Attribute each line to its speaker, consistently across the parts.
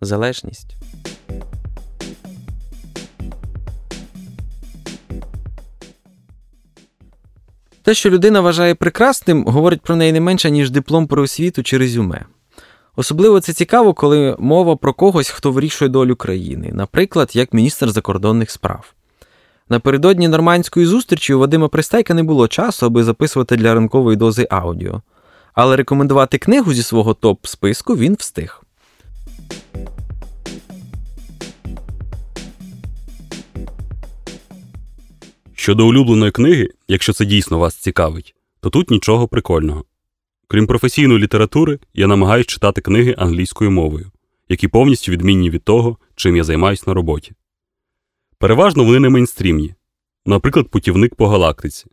Speaker 1: залежність. Те, що людина вважає прекрасним, говорить про неї не менше, ніж диплом про освіту чи резюме. Особливо це цікаво, коли мова про когось, хто вирішує долю країни, наприклад, як міністр закордонних справ. Напередодні нормандської зустрічі у Вадима Пристайка не було часу, аби записувати для ранкової дози аудіо, але рекомендувати книгу зі свого топ-списку він встиг.
Speaker 2: Щодо улюбленої книги, якщо це дійсно вас цікавить, то тут нічого прикольного. Крім професійної літератури, я намагаюсь читати книги англійською мовою, які повністю відмінні від того, чим я займаюсь на роботі. Переважно вони не мейнстрімні, наприклад, путівник по галактиці.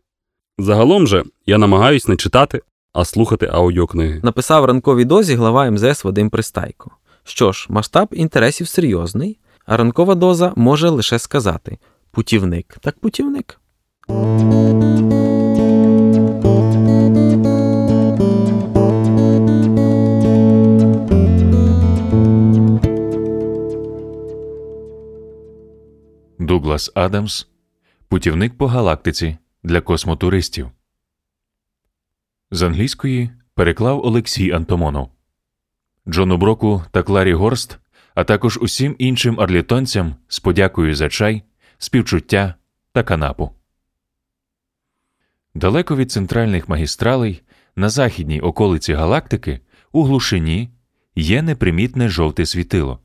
Speaker 2: Загалом же я намагаюсь не читати, а слухати аудіокниги.
Speaker 1: Написав ранковій дозі глава МЗС Вадим Пристайко. Що ж, масштаб інтересів серйозний, а ранкова доза може лише сказати путівник так путівник.
Speaker 3: Дуглас Адамс Путівник по галактиці для космотуристів. З англійської переклав Олексій Антомонов. Джону Броку та Кларі Горст, а також усім іншим арлітонцям з подякою за чай, співчуття та канапу. Далеко від центральних магістралей на західній околиці галактики у глушині є непримітне жовте світило.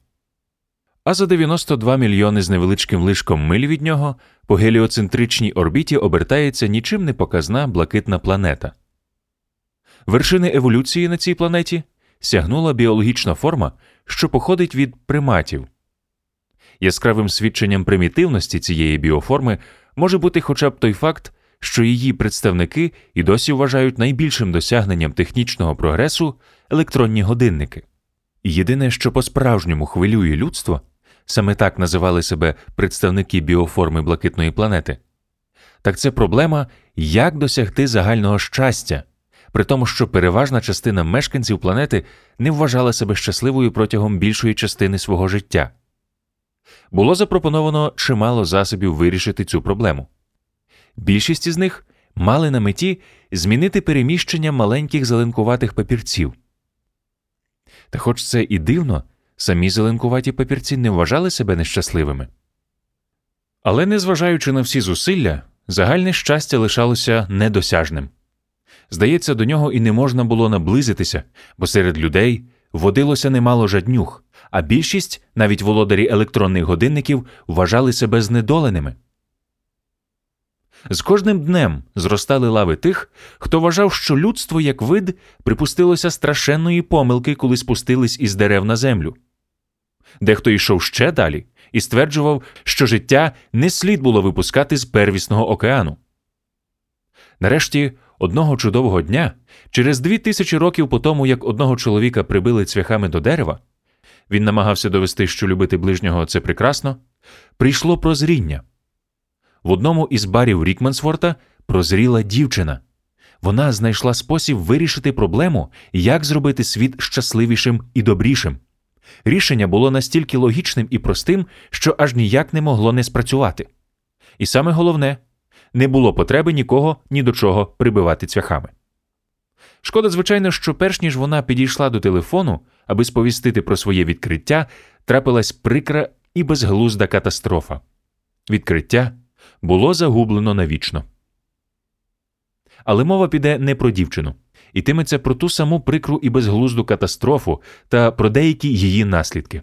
Speaker 3: А за 92 мільйони з невеличким лишком миль від нього по геліоцентричній орбіті обертається нічим не показна блакитна планета. Вершини еволюції на цій планеті сягнула біологічна форма, що походить від приматів. Яскравим свідченням примітивності цієї біоформи може бути хоча б той факт, що її представники і досі вважають найбільшим досягненням технічного прогресу електронні годинники. Єдине, що по-справжньому хвилює людство, саме так називали себе представники біоформи блакитної планети, так це проблема, як досягти загального щастя, при тому, що переважна частина мешканців планети не вважала себе щасливою протягом більшої частини свого життя. Було запропоновано чимало засобів вирішити цю проблему. Більшість із них мали на меті змінити переміщення маленьких зеленкуватих папірців. Та, хоч це і дивно, самі зеленкуваті папірці не вважали себе нещасливими. Але, незважаючи на всі зусилля, загальне щастя лишалося недосяжним. Здається, до нього і не можна було наблизитися, бо серед людей водилося немало жаднюх, а більшість, навіть володарі електронних годинників, вважали себе знедоленими. З кожним днем зростали лави тих, хто вважав, що людство як вид припустилося страшенної помилки, коли спустились із дерев на землю. Дехто йшов ще далі і стверджував, що життя не слід було випускати з первісного океану. Нарешті, одного чудового дня, через дві тисячі років по тому, як одного чоловіка прибили цвяхами до дерева, він намагався довести, що любити ближнього це прекрасно, прийшло прозріння. В одному із барів Рікмансворта прозріла дівчина. Вона знайшла спосіб вирішити проблему, як зробити світ щасливішим і добрішим. Рішення було настільки логічним і простим, що аж ніяк не могло не спрацювати. І саме головне не було потреби нікого ні до чого прибивати цвяхами. Шкода, звичайно, що перш ніж вона підійшла до телефону, аби сповістити про своє відкриття, трапилась прикра і безглузда катастрофа. Відкриття було загублено навічно. Але мова піде не про дівчину, йтиметься про ту саму прикру і безглузду катастрофу та про деякі її наслідки.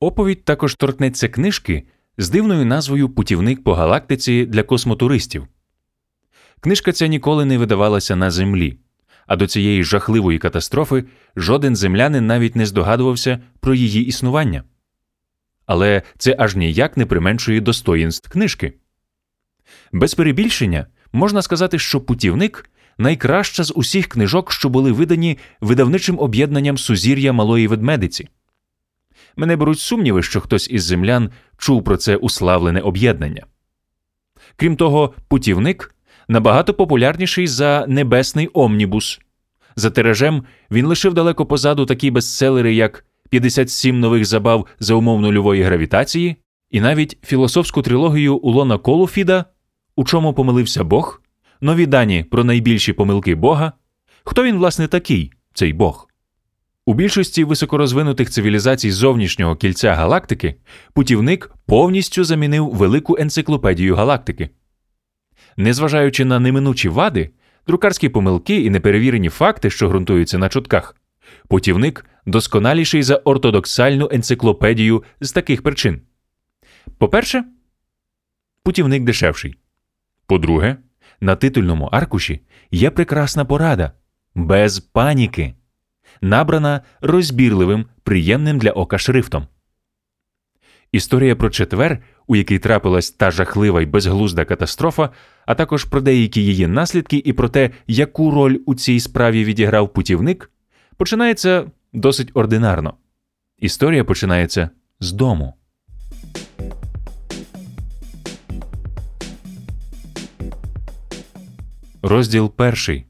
Speaker 3: Оповідь також торкнеться книжки з дивною назвою Путівник по галактиці для космотуристів. Книжка ця ніколи не видавалася на землі, А до цієї жахливої катастрофи жоден землянин навіть не здогадувався про її існування. Але це аж ніяк не применшує достоїнств книжки. Без перебільшення можна сказати, що путівник найкраща з усіх книжок, що були видані видавничим об'єднанням сузір'я малої ведмедиці. Мене беруть сумніви, що хтось із землян чув про це уславлене об'єднання. Крім того, путівник набагато популярніший за небесний омнібус. За тиражем він лишив далеко позаду такі бестселери, як 57 нових забав за умов нульової гравітації, і навіть філософську трилогію Улона Колуфіда, у чому помилився Бог, нові дані про найбільші помилки Бога. Хто він, власне, такий, цей Бог? У більшості високорозвинутих цивілізацій зовнішнього кільця галактики путівник повністю замінив велику енциклопедію галактики. Незважаючи на неминучі вади, друкарські помилки і неперевірені факти, що ґрунтуються на чутках, путівник досконаліший за ортодоксальну енциклопедію з таких причин. По-перше, путівник дешевший. По-друге, на титульному аркуші є прекрасна порада без паніки, набрана розбірливим, приємним для ока шрифтом. Історія про четвер, у якій трапилась та жахлива й безглузда катастрофа, а також про деякі її наслідки і про те, яку роль у цій справі відіграв путівник, починається досить ординарно. Історія починається з дому. Розділ перший.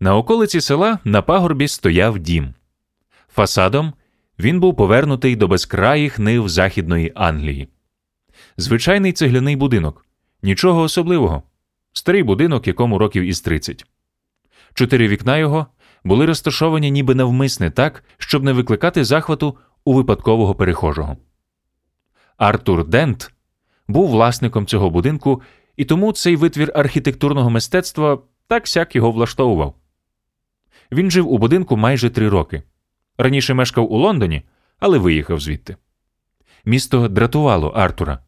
Speaker 3: На околиці села на пагорбі стояв дім. Фасадом він був повернутий до безкраїх нив Західної Англії. Звичайний цегляний будинок. Нічого особливого. Старий будинок, якому років із 30. Чотири вікна його були розташовані ніби навмисне так, щоб не викликати захвату у випадкового перехожого. Артур Дент був власником цього будинку, і тому цей витвір архітектурного мистецтва так сяк його влаштовував. Він жив у будинку майже три роки. Раніше мешкав у Лондоні, але виїхав звідти. Місто дратувало Артура.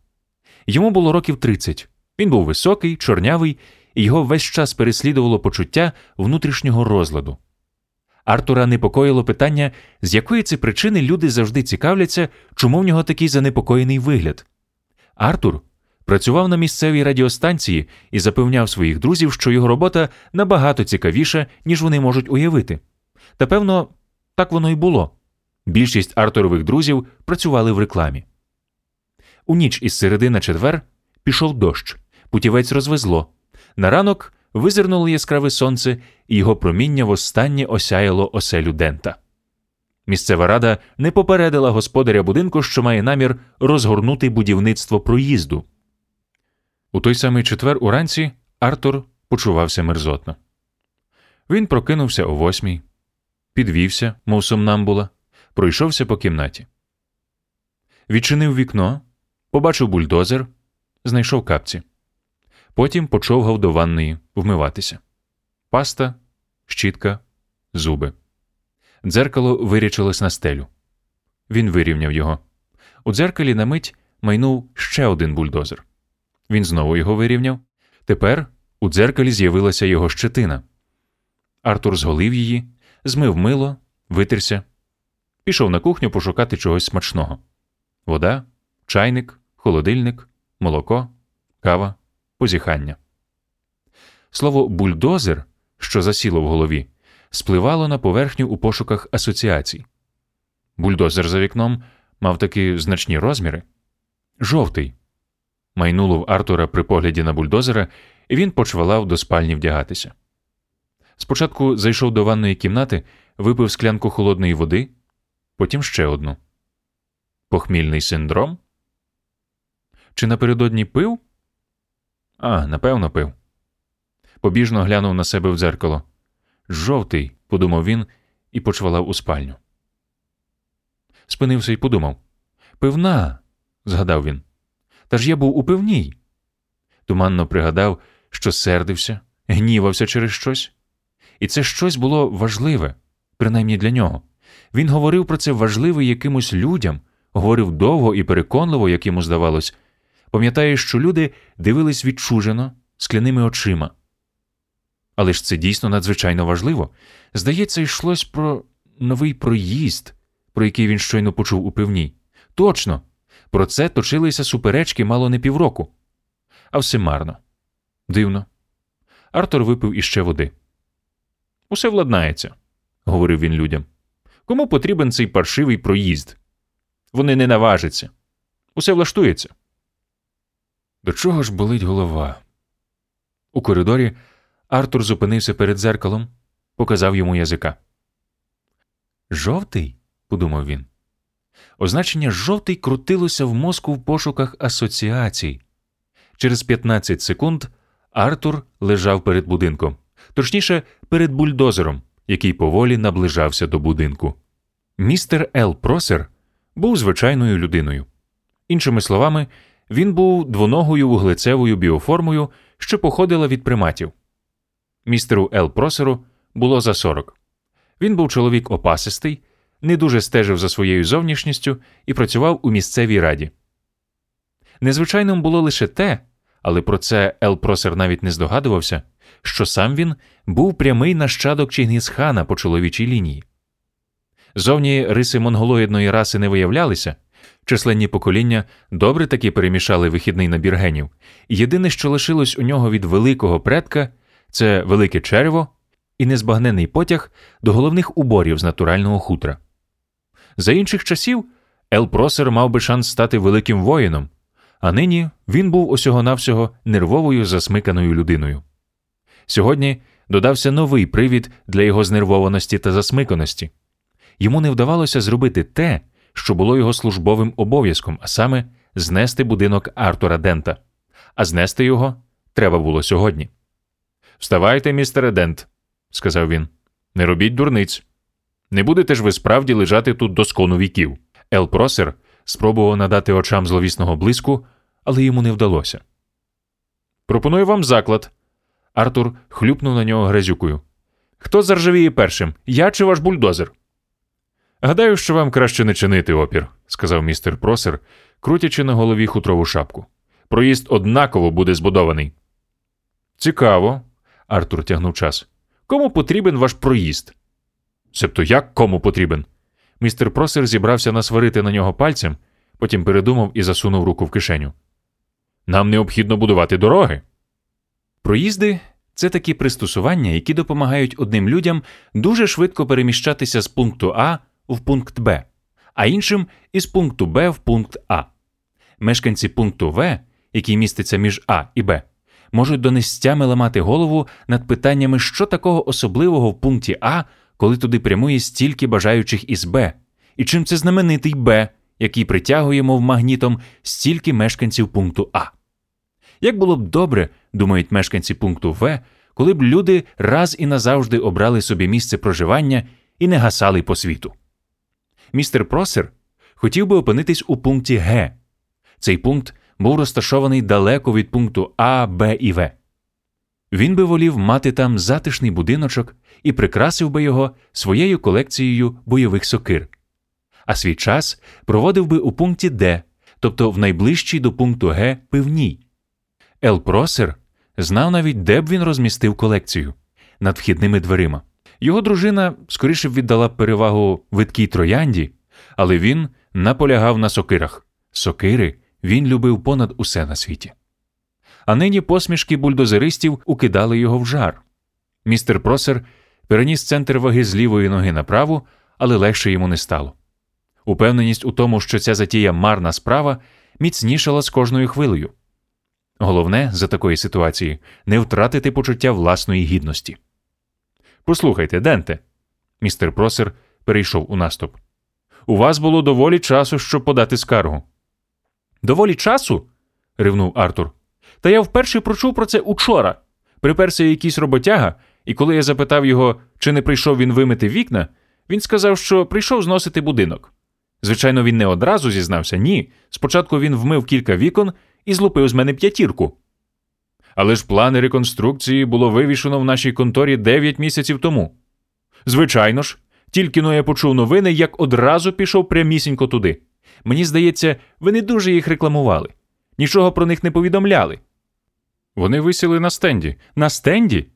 Speaker 3: Йому було років 30. Він був високий, чорнявий, і його весь час переслідувало почуття внутрішнього розладу. Артура непокоїло питання, з якої це причини люди завжди цікавляться, чому в нього такий занепокоєний вигляд. Артур працював на місцевій радіостанції і запевняв своїх друзів, що його робота набагато цікавіша, ніж вони можуть уявити. Та певно, так воно й було. Більшість Артурових друзів працювали в рекламі. У ніч із середи на четвер пішов дощ, путівець розвезло. На ранок визирнуло яскраве сонце, і його проміння востаннє осяяло оселю Дента. Місцева рада не попередила господаря будинку, що має намір розгорнути будівництво проїзду. У той самий четвер уранці Артур почувався мерзотно. Він прокинувся о восьмій, підвівся, мов сомнамбула, пройшовся по кімнаті. Відчинив вікно, побачив бульдозер, знайшов капці. Потім почовгав до ванної вмиватися. Паста, щітка, зуби. Дзеркало вирячилось на стелю. Він вирівняв його. У дзеркалі на мить майнув ще один бульдозер. Він знову його вирівняв. Тепер у дзеркалі з'явилася його щетина. Артур зголив її, змив мило, витерся, пішов на кухню пошукати чогось смачного: вода, чайник, холодильник, молоко, кава, позіхання. Слово бульдозер, що засіло в голові, спливало на поверхню у пошуках асоціацій. Бульдозер за вікном мав такі значні розміри. Жовтий. Майнуло в Артура при погляді на бульдозера, і він почвалав до спальні вдягатися. Спочатку зайшов до ванної кімнати, випив склянку холодної води, потім ще одну. Похмільний синдром? Чи напередодні пив? А, напевно, пив. Побіжно глянув на себе в дзеркало. Жовтий, подумав він і почвалав у спальню. Спинився і подумав Пивна, згадав він. Та ж я був у пивній. Туманно пригадав, що сердився, гнівався через щось. І це щось було важливе, принаймні для нього. Він говорив про це важливе якимось людям, говорив довго і переконливо, як йому здавалось. Пам'ятає, що люди дивились відчужено, скляними очима. Але ж це дійсно надзвичайно важливо. Здається, йшлось про новий проїзд, про який він щойно почув у пивній. Точно, про це точилися суперечки мало не півроку. А все марно. Дивно. Артур випив іще води. Усе владнається, говорив він людям. Кому потрібен цей паршивий проїзд? Вони не наважаться. Усе влаштується. До чого ж болить голова? У коридорі Артур зупинився перед зеркалом, показав йому язика. Жовтий? подумав він. Означення жовтий крутилося в мозку в пошуках асоціацій. Через 15 секунд Артур лежав перед будинком, точніше, перед бульдозером, який поволі наближався до будинку. Містер Ел Просер був звичайною людиною. Іншими словами, він був двоногою вуглецевою біоформою, що походила від приматів. Містеру Ел Просеру було за 40. Він був чоловік опасистий, не дуже стежив за своєю зовнішністю і працював у місцевій раді. Незвичайним було лише те, але про це Ел Просер навіть не здогадувався, що сам він був прямий нащадок Чингісхана по чоловічій лінії. Зовні риси монголоїдної раси не виявлялися, численні покоління добре таки перемішали вихідний набір генів, єдине, що лишилось у нього від великого предка, це велике черево і незбагнений потяг до головних уборів з натурального хутра. За інших часів Ел Просер мав би шанс стати великим воїном, а нині він був усього навсього нервовою засмиканою людиною. Сьогодні додався новий привід для його знервованості та засмиканості. Йому не вдавалося зробити те, що було його службовим обов'язком, а саме знести будинок Артура Дента. А знести його треба було сьогодні. Вставайте, містере Дент, сказав він. Не робіть дурниць. Не будете ж ви справді лежати тут до скону віків. Ел Просер спробував надати очам зловісного блиску, але йому не вдалося. Пропоную вам заклад. Артур хлюпнув на нього грязюкою. Хто заржавіє першим? Я чи ваш бульдозер? Гадаю, що вам краще не чинити опір, сказав містер Просер, крутячи на голові хутрову шапку. Проїзд однаково буде збудований. Цікаво. Артур тягнув час. Кому потрібен ваш проїзд? Себто як кому потрібен? Містер Просер зібрався насварити на нього пальцем, потім передумав і засунув руку в кишеню. Нам необхідно будувати дороги. Проїзди це такі пристосування, які допомагають одним людям дуже швидко переміщатися з пункту А в пункт Б, а іншим із пункту Б в пункт А. Мешканці пункту В, який міститься між А і Б, можуть донестями ламати голову над питаннями, що такого особливого в пункті А, коли туди прямує стільки бажаючих із Б, і чим це знаменитий Б, який притягує, мов магнітом, стільки мешканців пункту А. Як було б добре, думають мешканці пункту В, коли б люди раз і назавжди обрали собі місце проживання і не гасали по світу. Містер Просер хотів би опинитись у пункті Г. Цей пункт був розташований далеко від пункту А, Б і В. Він би волів мати там затишний будиночок і прикрасив би його своєю колекцією бойових сокир, а свій час проводив би у пункті Д, тобто в найближчій до пункту Г пивній. Ел Просер знав навіть, де б він розмістив колекцію над вхідними дверима. Його дружина скоріше б віддала перевагу видкій троянді, але він наполягав на сокирах. Сокири він любив понад усе на світі. А нині посмішки бульдозеристів укидали його в жар. Містер Просер переніс центр ваги з лівої ноги на праву, але легше йому не стало. Упевненість у тому, що ця затія марна справа, міцнішала з кожною хвилею. Головне за такої ситуації не втратити почуття власної гідності. Послухайте, Денте. Містер Просер перейшов у наступ. У вас було доволі часу, щоб подати скаргу. Доволі часу? ривнув Артур. Та я вперше прочув про це учора. Приперся якийсь роботяга, і коли я запитав його, чи не прийшов він вимити вікна, він сказав, що прийшов зносити будинок. Звичайно, він не одразу зізнався, ні. Спочатку він вмив кілька вікон і злупив з мене п'ятірку. Але ж плани реконструкції було вивішено в нашій конторі 9 місяців тому. Звичайно ж, тільки но я почув новини, як одразу пішов прямісінько туди. Мені здається, ви не дуже їх рекламували, нічого про них не повідомляли. Вони висіли на стенді. На стенді?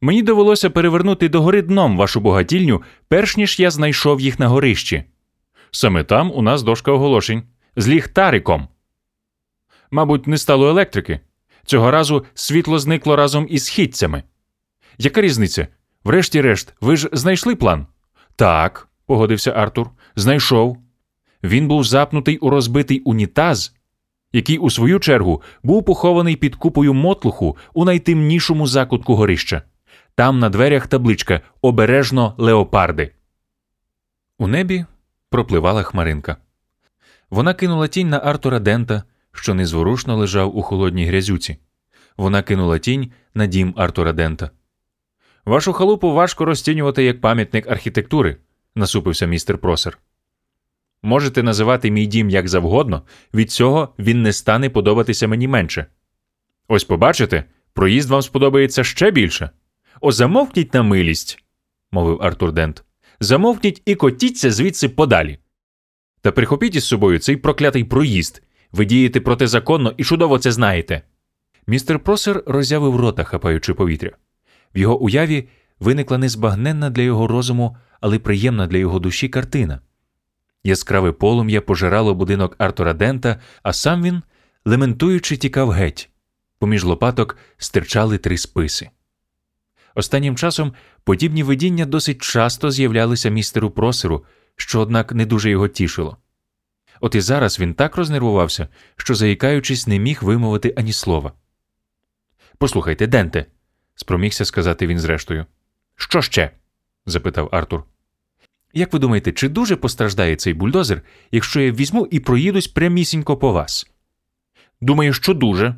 Speaker 3: Мені довелося перевернути догори дном вашу богатільню, перш ніж я знайшов їх на горищі. Саме там у нас дошка оголошень з ліхтариком. Мабуть, не стало електрики. Цього разу світло зникло разом із східцями. Яка різниця? Врешті-решт, ви ж знайшли план? Так, погодився Артур. Знайшов. Він був запнутий у розбитий унітаз, який, у свою чергу, був похований під купою мотлуху у найтемнішому закутку горища. Там на дверях табличка Обережно леопарди. У небі пропливала хмаринка. Вона кинула тінь на Артура Дента, що незворушно лежав у холодній грязюці. Вона кинула тінь на дім Артура Дента. Вашу халупу важко розцінювати як пам'ятник архітектури, насупився містер Просер. Можете називати мій дім як завгодно, від цього він не стане подобатися мені менше. Ось побачите, проїзд вам сподобається ще більше. О, замовкніть на милість, мовив Артур Дент. Замовкніть і котіться звідси подалі. Та прихопіть із собою цей проклятий проїзд. Ви дієте протизаконно і чудово це знаєте. Містер Просер роззявив рота, хапаючи повітря. В його уяві виникла незбагненна для його розуму, але приємна для його душі картина. Яскраве полум'я пожирало будинок Артура Дента, а сам він, лементуючи, тікав геть. Поміж лопаток стирчали три списи. Останнім часом подібні видіння досить часто з'являлися містеру просеру, що, однак, не дуже його тішило. От і зараз він так рознервувався, що, заїкаючись, не міг вимовити ані слова. Послухайте, Денте, спромігся сказати він зрештою. Що ще? запитав Артур. Як ви думаєте, чи дуже постраждає цей бульдозер, якщо я візьму і проїдусь прямісінько по вас? Думаю, що дуже,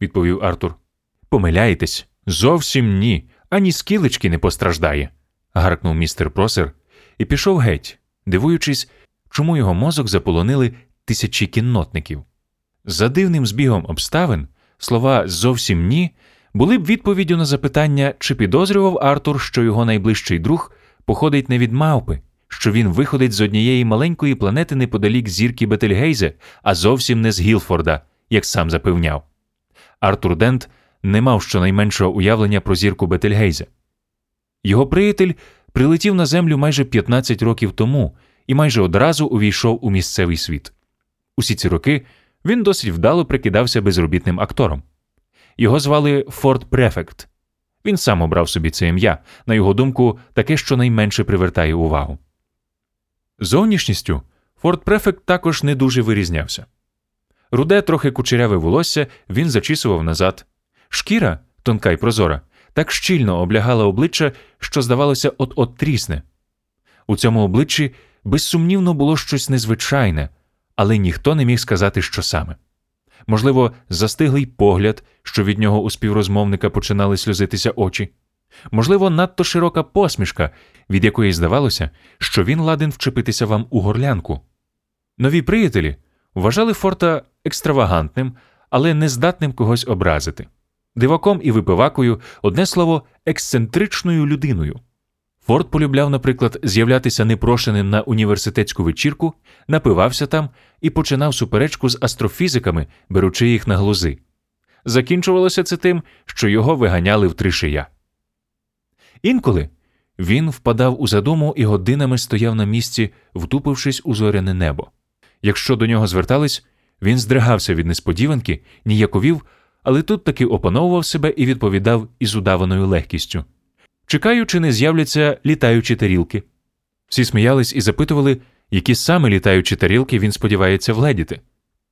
Speaker 3: відповів Артур. Помиляєтесь, зовсім ні, ані скілечки не постраждає, гаркнув містер Просер і пішов геть, дивуючись, чому його мозок заполонили тисячі кіннотників. За дивним збігом обставин слова зовсім ні були б відповіддю на запитання, чи підозрював Артур, що його найближчий друг походить не від мавпи, що він виходить з однієї маленької планети неподалік зірки Бетельгейзе, а зовсім не з Гілфорда, як сам запевняв. Артур Дент не мав щонайменшого уявлення про зірку Бетельгейзе. Його приятель прилетів на землю майже 15 років тому і майже одразу увійшов у місцевий світ. Усі ці роки він досить вдало прикидався безробітним актором. Його звали Форд Префект. Він сам обрав собі це ім'я, на його думку, таке, що найменше привертає увагу. Зовнішністю Форд Префект також не дуже вирізнявся. Руде, трохи кучеряве волосся він зачісував назад. Шкіра, тонка й прозора, так щільно облягала обличчя, що, здавалося, от-от трісне. У цьому обличчі безсумнівно було щось незвичайне, але ніхто не міг сказати, що саме. Можливо, застиглий погляд, що від нього у співрозмовника починали сльозитися очі, можливо, надто широка посмішка, від якої здавалося, що він ладен вчепитися вам у горлянку. Нові приятелі вважали Форта екстравагантним, але не здатним когось образити, диваком і випивакою, одне слово, ексцентричною людиною. Форд полюбляв, наприклад, з'являтися непрошеним на університетську вечірку, напивався там і починав суперечку з астрофізиками, беручи їх на глузи. Закінчувалося це тим, що його виганяли в три шия. Інколи він впадав у задуму і годинами стояв на місці, втупившись у зоряне небо. Якщо до нього звертались, він здригався від несподіванки, ніяковів, але тут таки опановував себе і відповідав із удаваною легкістю. Чекаю, чи не з'являться літаючі тарілки. Всі сміялись і запитували, які саме літаючі тарілки він сподівається вгледіти.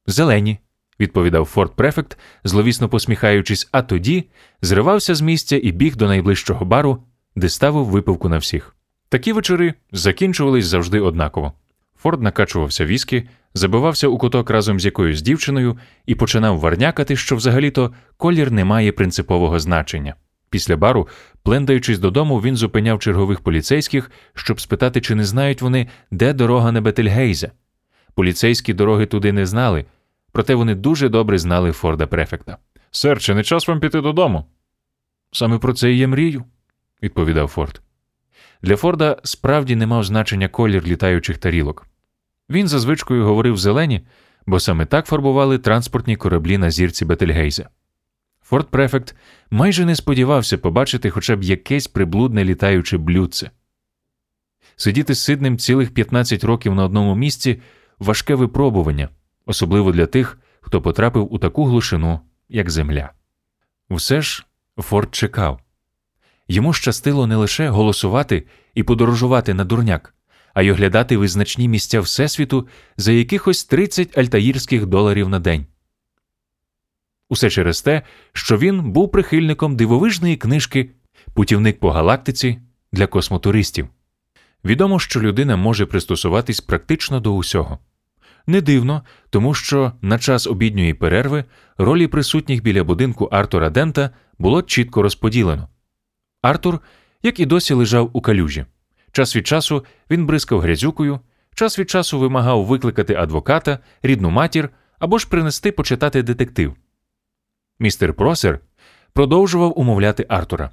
Speaker 3: Зелені, відповідав Форт Префект, зловісно посміхаючись, а тоді зривався з місця і біг до найближчого бару, де ставив випивку на всіх. Такі вечори закінчувались завжди однаково. Форд накачувався віскі, забивався у куток разом з якоюсь дівчиною і починав варнякати, що взагалі-то колір не має принципового значення. Після бару, плендаючись додому, він зупиняв чергових поліцейських, щоб спитати, чи не знають вони, де дорога на Бетельгейза. Поліцейські дороги туди не знали, проте вони дуже добре знали Форда Префекта. Сер, чи не час вам піти додому? Саме про це і я мрію, відповідав Форд. Для Форда справді не мав значення колір літаючих тарілок. Він за звичкою говорив зелені, бо саме так фарбували транспортні кораблі на зірці Бетельгейза. Форт Префект майже не сподівався побачити хоча б якесь приблудне літаюче блюдце. Сидіти з Сиднем цілих 15 років на одному місці важке випробування, особливо для тих, хто потрапив у таку глушину, як земля. Все ж Форд чекав. Йому щастило не лише голосувати і подорожувати на дурняк, а й оглядати визначні місця Всесвіту за якихось 30 альтаїрських доларів на день. Усе через те, що він був прихильником дивовижної книжки Путівник по галактиці для космотуристів. Відомо, що людина може пристосуватись практично до усього. Не дивно, тому що на час обідньої перерви ролі присутніх біля будинку Артура Дента було чітко розподілено. Артур, як і досі лежав у калюжі. Час від часу він бризкав грязюкою, час від часу вимагав викликати адвоката, рідну матір або ж принести почитати детектив. Містер Просер продовжував умовляти Артура.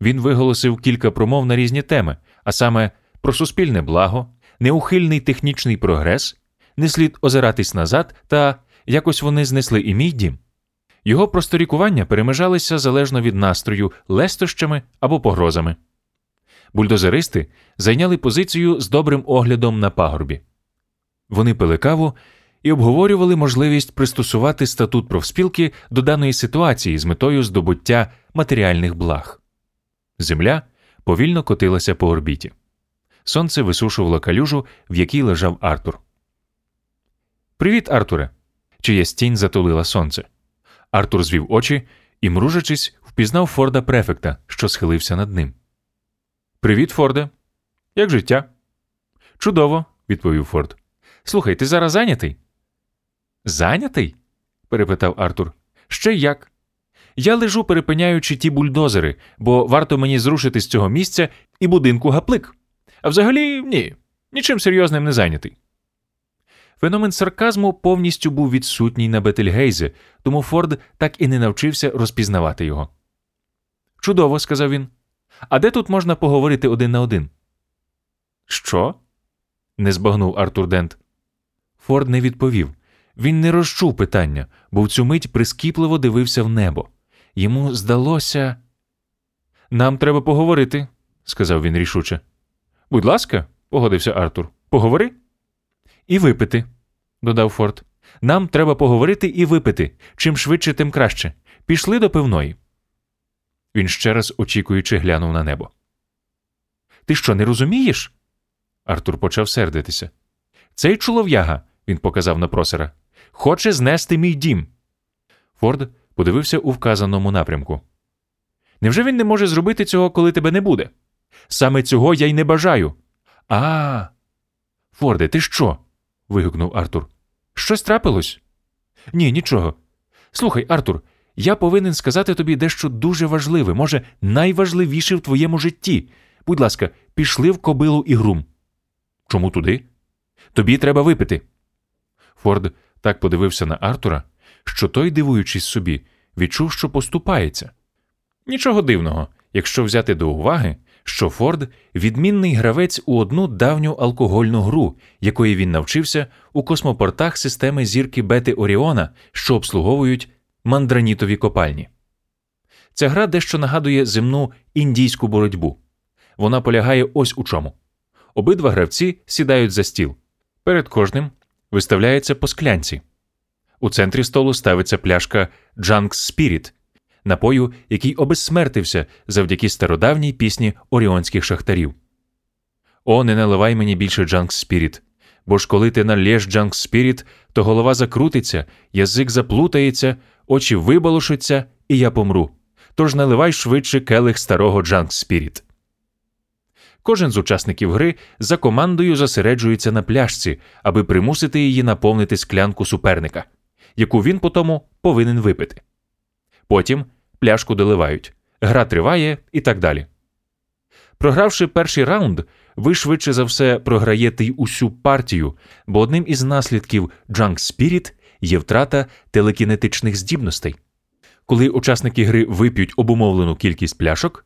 Speaker 3: Він виголосив кілька промов на різні теми, а саме про суспільне благо, неухильний технічний прогрес, не слід озиратись назад та якось вони знесли і мій дім. Його просторікування перемежалися залежно від настрою лестощами або погрозами. Бульдозеристи зайняли позицію з добрим оглядом на пагорбі. Вони пили каву і обговорювали можливість пристосувати статут профспілки до даної ситуації з метою здобуття матеріальних благ. Земля повільно котилася по орбіті. Сонце висушувало калюжу, в якій лежав Артур. Привіт, Артуре. Чиясь тінь затулила сонце. Артур звів очі і, мружачись, впізнав Форда префекта, що схилився над ним. Привіт, Форде. Як життя? Чудово, відповів Форд. Слухай, ти зараз зайнятий? Зайнятий? перепитав Артур. Ще як? Я лежу, перепиняючи ті бульдозери, бо варто мені зрушити з цього місця і будинку гаплик. А взагалі ні, нічим серйозним не зайнятий. Феномен сарказму повністю був відсутній на Бетельгейзе, тому Форд так і не навчився розпізнавати його. Чудово, сказав він. А де тут можна поговорити один на один? Що? не збагнув Артур Дент. Форд не відповів. Він не розчув питання, бо в цю мить прискіпливо дивився в небо. Йому здалося. Нам треба поговорити, сказав він рішуче. Будь ласка, погодився Артур. Поговори. І випити, додав Форд. Нам треба поговорити і випити. Чим швидше, тим краще. Пішли до пивної. Він ще раз очікуючи глянув на небо. Ти що, не розумієш? Артур почав сердитися. Цей чолов'яга, він показав на просера, хоче знести мій дім. Форд подивився у вказаному напрямку. Невже він не може зробити цього, коли тебе не буде? Саме цього я й не бажаю. А. Форде, ти що? вигукнув Артур. Щось трапилось? Ні, нічого. Слухай, Артур, я повинен сказати тобі дещо дуже важливе, може, найважливіше в твоєму житті. Будь ласка, пішли в кобилу і грум. Чому туди? Тобі треба випити. Форд так подивився на Артура, що той, дивуючись собі, відчув, що поступається. Нічого дивного, якщо взяти до уваги, що Форд відмінний гравець у одну давню алкогольну гру, якої він навчився у космопортах системи зірки Бети Оріона, що обслуговують мандранітові копальні. Ця гра дещо нагадує земну індійську боротьбу. Вона полягає ось у чому. Обидва гравці сідають за стіл. Перед кожним виставляється по склянці. У центрі столу ставиться пляшка Джанкс Spirit, напою, який обезсмертився завдяки стародавній пісні оріонських шахтарів. О, не наливай мені більше Джанкс Spirit, бо ж коли ти налєш Джанкс Spirit, то голова закрутиться, язик заплутається, очі вибалушаться, і я помру. Тож наливай швидше келих старого Джанкс Spirit. Кожен з учасників гри за командою зосереджується на пляшці, аби примусити її наповнити склянку суперника, яку він потому повинен випити. Потім пляшку доливають, гра триває і так далі. Програвши перший раунд, ви швидше за все програєте й усю партію, бо одним із наслідків Junk Spirit є втрата телекінетичних здібностей. Коли учасники гри вип'ють обумовлену кількість пляшок,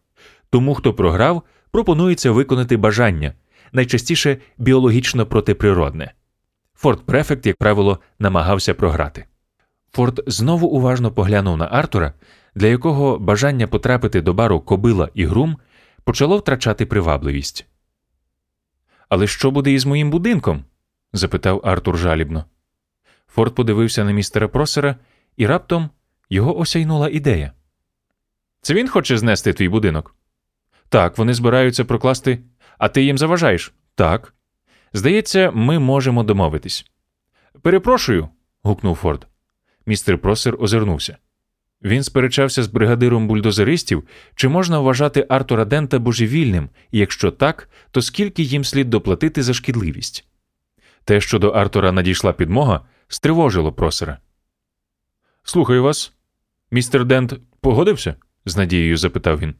Speaker 3: тому хто програв, пропонується виконати бажання, найчастіше біологічно протиприродне. Форт Префект, як правило, намагався програти. Форд знову уважно поглянув на Артура, для якого бажання потрапити до бару кобила і грум почало втрачати привабливість. Але що буде із моїм будинком? запитав Артур жалібно. Форд подивився на містера Просера, і раптом його осяйнула ідея. Це він хоче знести твій будинок? Так, вони збираються прокласти, а ти їм заважаєш? Так. Здається, ми можемо домовитись. Перепрошую. гукнув Форд. Містер Просер озирнувся. Він сперечався з бригадиром бульдозеристів, чи можна вважати Артура Дента божевільним, і якщо так, то скільки їм слід доплатити за шкідливість. Те, що до Артура надійшла підмога, стривожило просера. Слухаю вас. Містер Дент погодився? з надією запитав він.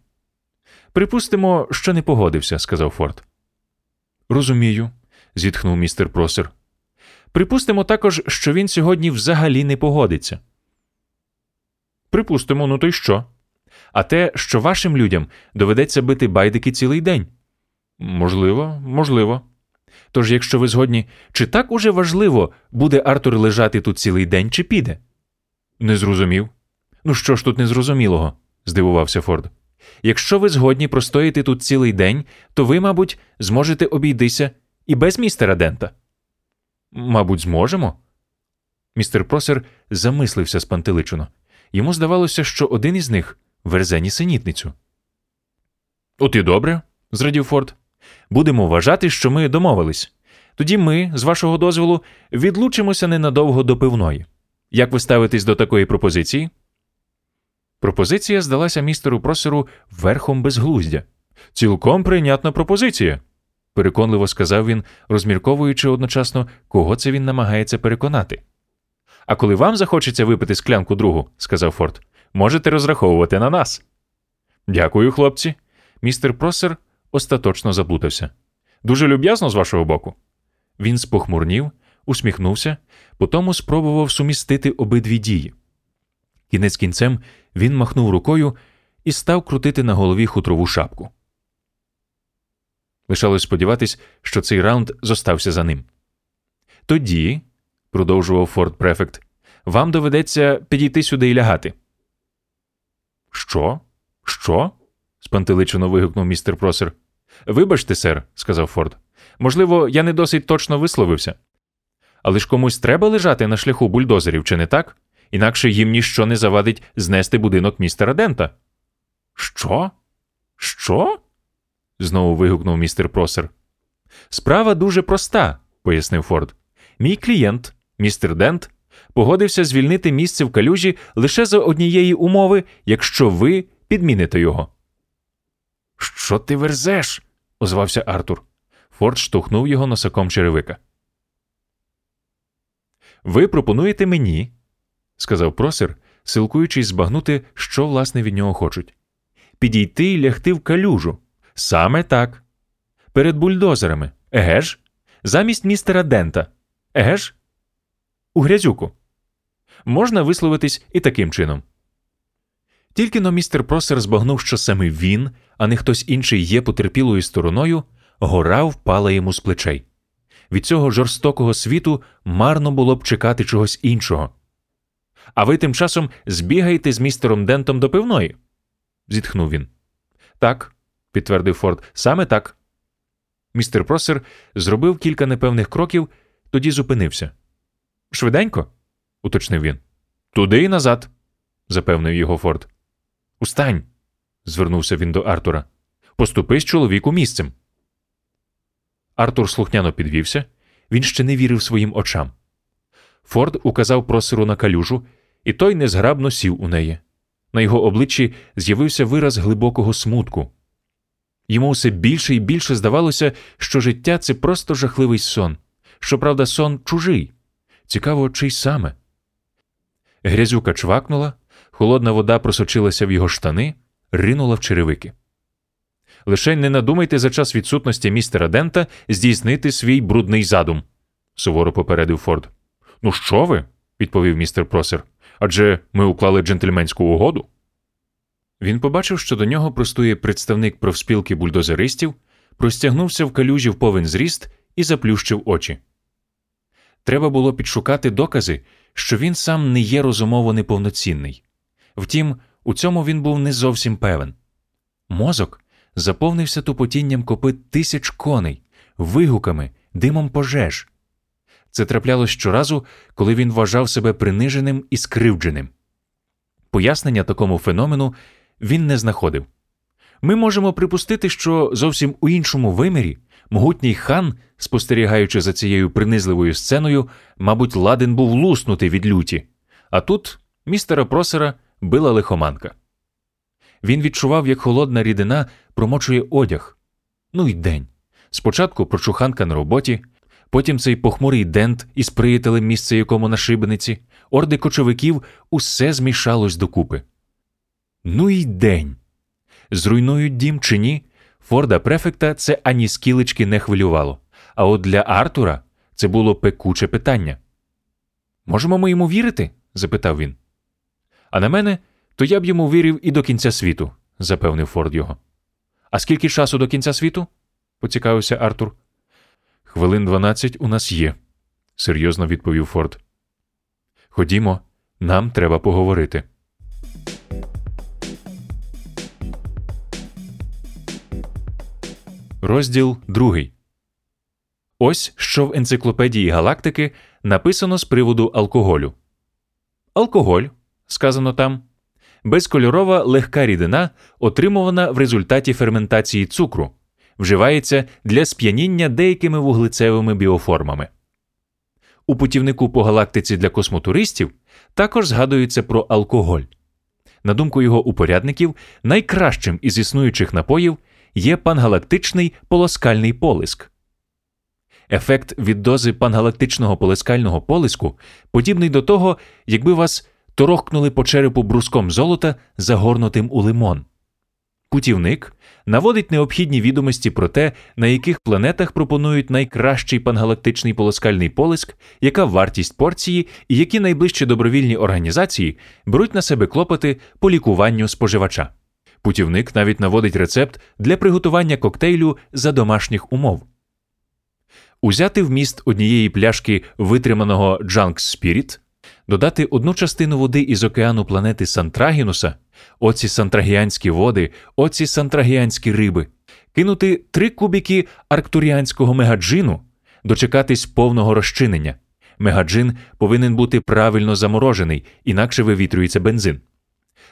Speaker 3: Припустимо, що не погодився, сказав Форд. Розумію, зітхнув містер Просер. Припустимо також, що він сьогодні взагалі не погодиться. Припустимо, ну то й що? А те, що вашим людям доведеться бити байдики цілий день? Можливо, можливо. Тож, якщо ви згодні, чи так уже важливо, буде Артур лежати тут цілий день, чи піде? Не зрозумів. Ну що ж тут незрозумілого? здивувався Форд. Якщо ви згодні простоїти тут цілий день, то ви, мабуть, зможете обійдися і без містера Дента. Мабуть, зможемо. Містер Просер замислився спантеличено. Йому здавалося, що один із них верзе нісенітницю. От і добре, зрадів Форд. Будемо вважати, що ми домовились. Тоді ми, з вашого дозволу, відлучимося ненадовго до пивної. Як ви ставитесь до такої пропозиції? Пропозиція здалася містеру просеру верхом безглуздя. Цілком прийнятна пропозиція, переконливо сказав він, розмірковуючи одночасно, кого це він намагається переконати. А коли вам захочеться випити склянку другу, сказав Форд, можете розраховувати на нас. Дякую, хлопці. Містер просер остаточно заплутався. Дуже люб'язно з вашого боку. Він спохмурнів, усміхнувся, потому спробував сумістити обидві дії. Кінець кінцем він махнув рукою і став крутити на голові хутрову шапку. Лишалось сподіватись, що цей раунд зостався за ним. Тоді, продовжував Форд Префект, вам доведеться підійти сюди і лягати. Що? Що? спантеличено вигукнув містер Просер. Вибачте, сер, сказав Форд. Можливо, я не досить точно висловився. Але ж комусь треба лежати на шляху бульдозерів, чи не так? Інакше їм ніщо не завадить знести будинок містера Дента. Що? Що? знову вигукнув містер Просер. Справа дуже проста, пояснив Форд. Мій клієнт, містер Дент, погодився звільнити місце в калюжі лише за однієї умови, якщо ви підміните його. Що ти верзеш? озвався Артур. Форд штовхнув його носаком черевика. Ви пропонуєте мені, сказав просер, силкуючись збагнути, що власне від нього хочуть, підійти і лягти в калюжу. Саме так. Перед бульдозерами. Еге ж? Замість містера Дента. Еге ж? У грязюку. Можна висловитись і таким чином. Тільки но містер Просер збагнув, що саме він, а не хтось інший є потерпілою стороною, гора впала йому з плечей. Від цього жорстокого світу марно було б чекати чогось іншого. А ви тим часом збігаєте з містером Дентом до пивної? зітхнув він. Так, підтвердив Форд, саме так. Містер Просер зробив кілька непевних кроків, тоді зупинився. Швиденько? уточнив він. Туди і назад, запевнив його Форд. Устань. звернувся він до Артура. Поступись чоловіку місцем. Артур слухняно підвівся, він ще не вірив своїм очам. Форд указав просеру на калюжу, і той незграбно сів у неї. На його обличчі з'явився вираз глибокого смутку. Йому все більше і більше здавалося, що життя це просто жахливий сон. Щоправда, сон чужий. Цікаво, чий саме. Грязюка чвакнула, холодна вода просочилася в його штани, ринула в черевики. Лише не надумайте за час відсутності містера Дента здійснити свій брудний задум, суворо попередив Форд. Ну, що ви? відповів містер Просер. Адже ми уклали джентльменську угоду. Він побачив, що до нього простує представник профспілки бульдозеристів, простягнувся в калюжі в повен зріст і заплющив очі. Треба було підшукати докази, що він сам не є розумово неповноцінний. Втім, У цьому він був не зовсім певен. Мозок заповнився тупотінням копит тисяч коней, вигуками, димом пожеж. Це траплялось щоразу, коли він вважав себе приниженим і скривдженим. Пояснення такому феномену він не знаходив. Ми можемо припустити, що зовсім у іншому вимірі могутній хан, спостерігаючи за цією принизливою сценою, мабуть, ладен був луснути від люті, а тут містера просера била лихоманка. Він відчував, як холодна рідина промочує одяг. Ну й день. Спочатку прочуханка на роботі, потім цей похмурий дент із приятелем місце якому на шибениці, орди кочовиків усе змішалось докупи. Ну й день. Зруйнують дім чи ні, Форда префекта це ані скілечки не хвилювало, а от для Артура це було пекуче питання. Можемо ми йому вірити? запитав він. А на мене, то я б йому вірив і до кінця світу, запевнив Форд його. А скільки часу до кінця світу? поцікавився Артур. Хвилин дванадцять у нас є, серйозно відповів Форд. Ходімо, нам треба поговорити. Розділ другий. Ось що в енциклопедії галактики написано з приводу алкоголю. Алкоголь, сказано там, безкольорова легка рідина, отримувана в результаті ферментації цукру, вживається для сп'яніння деякими вуглецевими біоформами. У путівнику по галактиці для космотуристів також згадується про алкоголь. На думку його упорядників, найкращим із існуючих напоїв є пангалактичний полоскальний полиск. Ефект від дози пангалактичного полискального полиску подібний до того, якби вас торохкнули по черепу бруском золота, загорнутим у лимон. Путівник наводить необхідні відомості про те, на яких планетах пропонують найкращий пангалактичний полоскальний полиск, яка вартість порції і які найближчі добровільні організації беруть на себе клопоти по лікуванню споживача. Путівник навіть наводить рецепт для приготування коктейлю за домашніх умов. Узяти вміст однієї пляшки витриманого Junk Spirit, додати одну частину води із океану планети Сантрагінуса, оці сантрагіанські води, оці сантрагіанські риби, кинути три кубики арктуріанського мегаджину, дочекатись повного розчинення. Мегаджин повинен бути правильно заморожений, інакше вивітрюється бензин.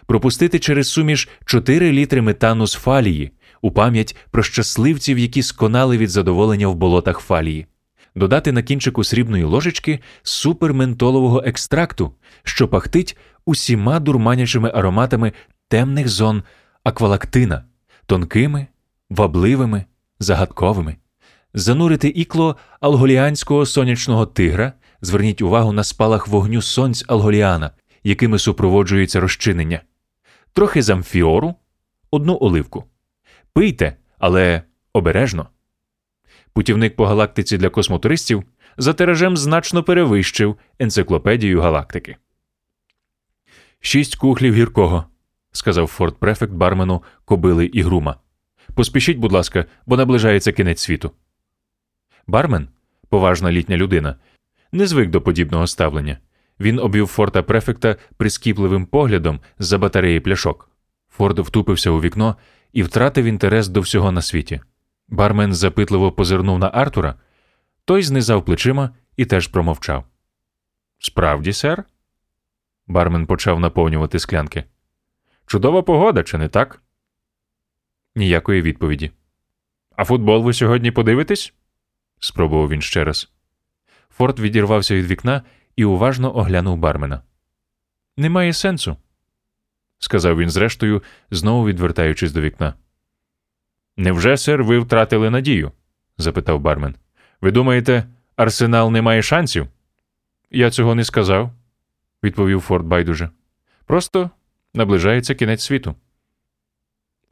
Speaker 3: Пропустити через суміш 4 літри метану з фалії у пам'ять про щасливців, які сконали від задоволення в болотах фалії, додати на кінчику срібної ложечки суперментолового екстракту, що пахтить усіма дурманячими ароматами темних зон аквалактина, тонкими, вабливими, загадковими, занурити ікло алголіанського сонячного тигра. Зверніть увагу на спалах вогню сонць Алголіана, якими супроводжується розчинення, трохи замфіору, одну оливку. Пийте, але обережно. Путівник по галактиці для космотуристів за тиражем значно перевищив енциклопедію галактики. Шість кухлів гіркого, сказав форт префект бармену кобили і грума. Поспішіть, будь ласка, бо наближається кінець світу. Бармен, поважна літня людина, не звик до подібного ставлення. Він обвів форта префекта прискіпливим поглядом з-за батареї пляшок. Форд втупився у вікно і втратив інтерес до всього на світі. Бармен запитливо позирнув на Артура, той знизав плечима і теж промовчав. Справді, сер? Бармен почав наповнювати склянки. Чудова погода, чи не так? Ніякої відповіді. А футбол ви сьогодні подивитесь? спробував він ще раз. Форд відірвався від вікна і уважно оглянув бармена. Немає сенсу, сказав він зрештою, знову відвертаючись до вікна. Невже, сер, ви втратили надію? запитав бармен. Ви думаєте, арсенал не має шансів? Я цього не сказав, відповів Форд байдуже. Просто наближається кінець світу.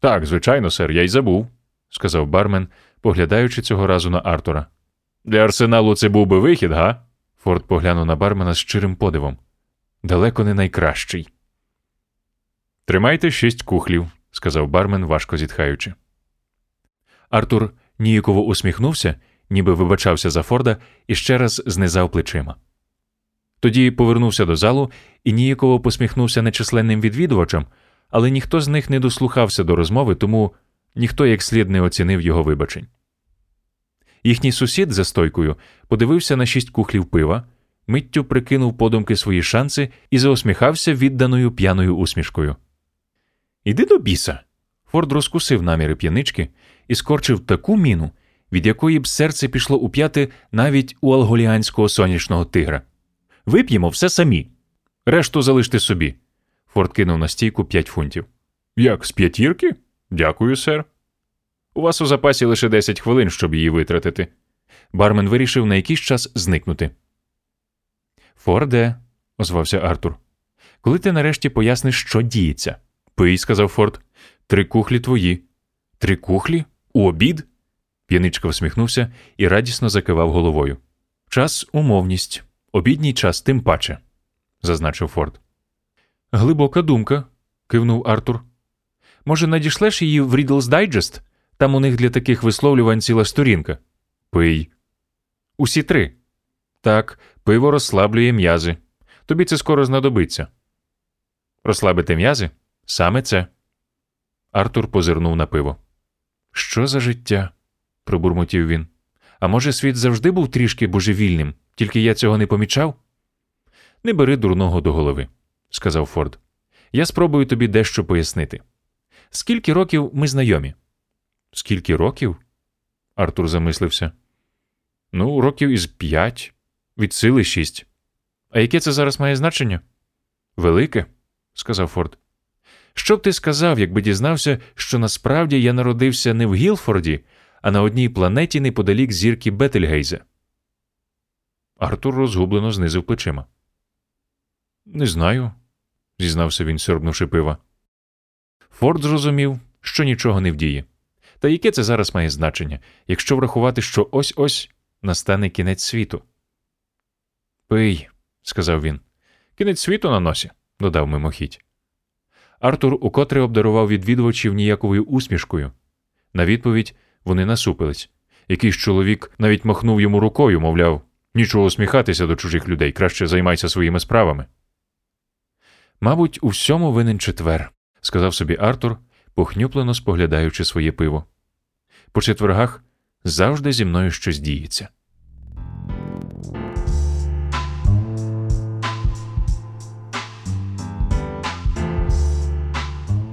Speaker 3: Так, звичайно, сер, я й забув, сказав бармен, поглядаючи цього разу на Артура. Для арсеналу це був би вихід, га? Форд поглянув на бармена з щирим подивом. Далеко не найкращий. Тримайте шість кухлів, сказав бармен, важко зітхаючи. Артур ніяково усміхнувся, ніби вибачався за Форда, і ще раз знизав плечима. Тоді повернувся до залу і ніяково посміхнувся нечисленним відвідувачам, але ніхто з них не дослухався до розмови, тому ніхто як слід не оцінив його вибачень. Їхній сусід за стойкою подивився на шість кухлів пива, миттю прикинув подумки свої шанси і заосміхався відданою п'яною усмішкою. Іди до біса. Форд розкусив наміри п'янички і скорчив таку міну, від якої б серце пішло у п'яти навіть у алголіанського сонячного тигра. Вип'ємо все самі. Решту залиште собі. Форд кинув на стійку п'ять фунтів. Як з п'ятірки? Дякую, сер. У вас у запасі лише 10 хвилин, щоб її витратити. Бармен вирішив на якийсь час зникнути. Форде, озвався Артур. Коли ти нарешті поясниш, що діється? Пий, сказав Форд. Три кухлі твої. Три кухлі? У обід? П'яничка всміхнувся і радісно закивав головою. Час умовність, обідній час тим паче, зазначив Форд. Глибока думка, кивнув Артур. Може, надішлеш її в Рідлс Дайджест? Там у них для таких висловлювань ціла сторінка. Пий. Усі три. Так, пиво розслаблює м'язи. Тобі це скоро знадобиться. Розслабити м'язи? Саме це. Артур позирнув на пиво. Що за життя? пробурмотів він. А може, світ завжди був трішки божевільним, тільки я цього не помічав? Не бери дурного до голови, сказав Форд. Я спробую тобі дещо пояснити. Скільки років ми знайомі? Скільки років? Артур замислився. Ну, років із п'ять, від сили шість. А яке це зараз має значення? Велике, сказав Форд. Що б ти сказав, якби дізнався, що насправді я народився не в Гілфорді, а на одній планеті неподалік зірки Бетельгейза? Артур розгублено знизив плечима. Не знаю, зізнався він, сьорбнувши пива. Форд зрозумів, що нічого не вдіє. Та яке це зараз має значення, якщо врахувати, що ось ось настане кінець світу? Пий, сказав він. Кінець світу на носі, додав мимохідь. Артур укотре обдарував відвідувачів ніяковою усмішкою. На відповідь вони насупились. Якийсь чоловік навіть махнув йому рукою, мовляв, нічого усміхатися до чужих людей, краще займайся своїми справами. Мабуть, у всьому винен четвер, сказав собі Артур, похнюплено споглядаючи своє пиво. По четвергах завжди зі мною щось діється.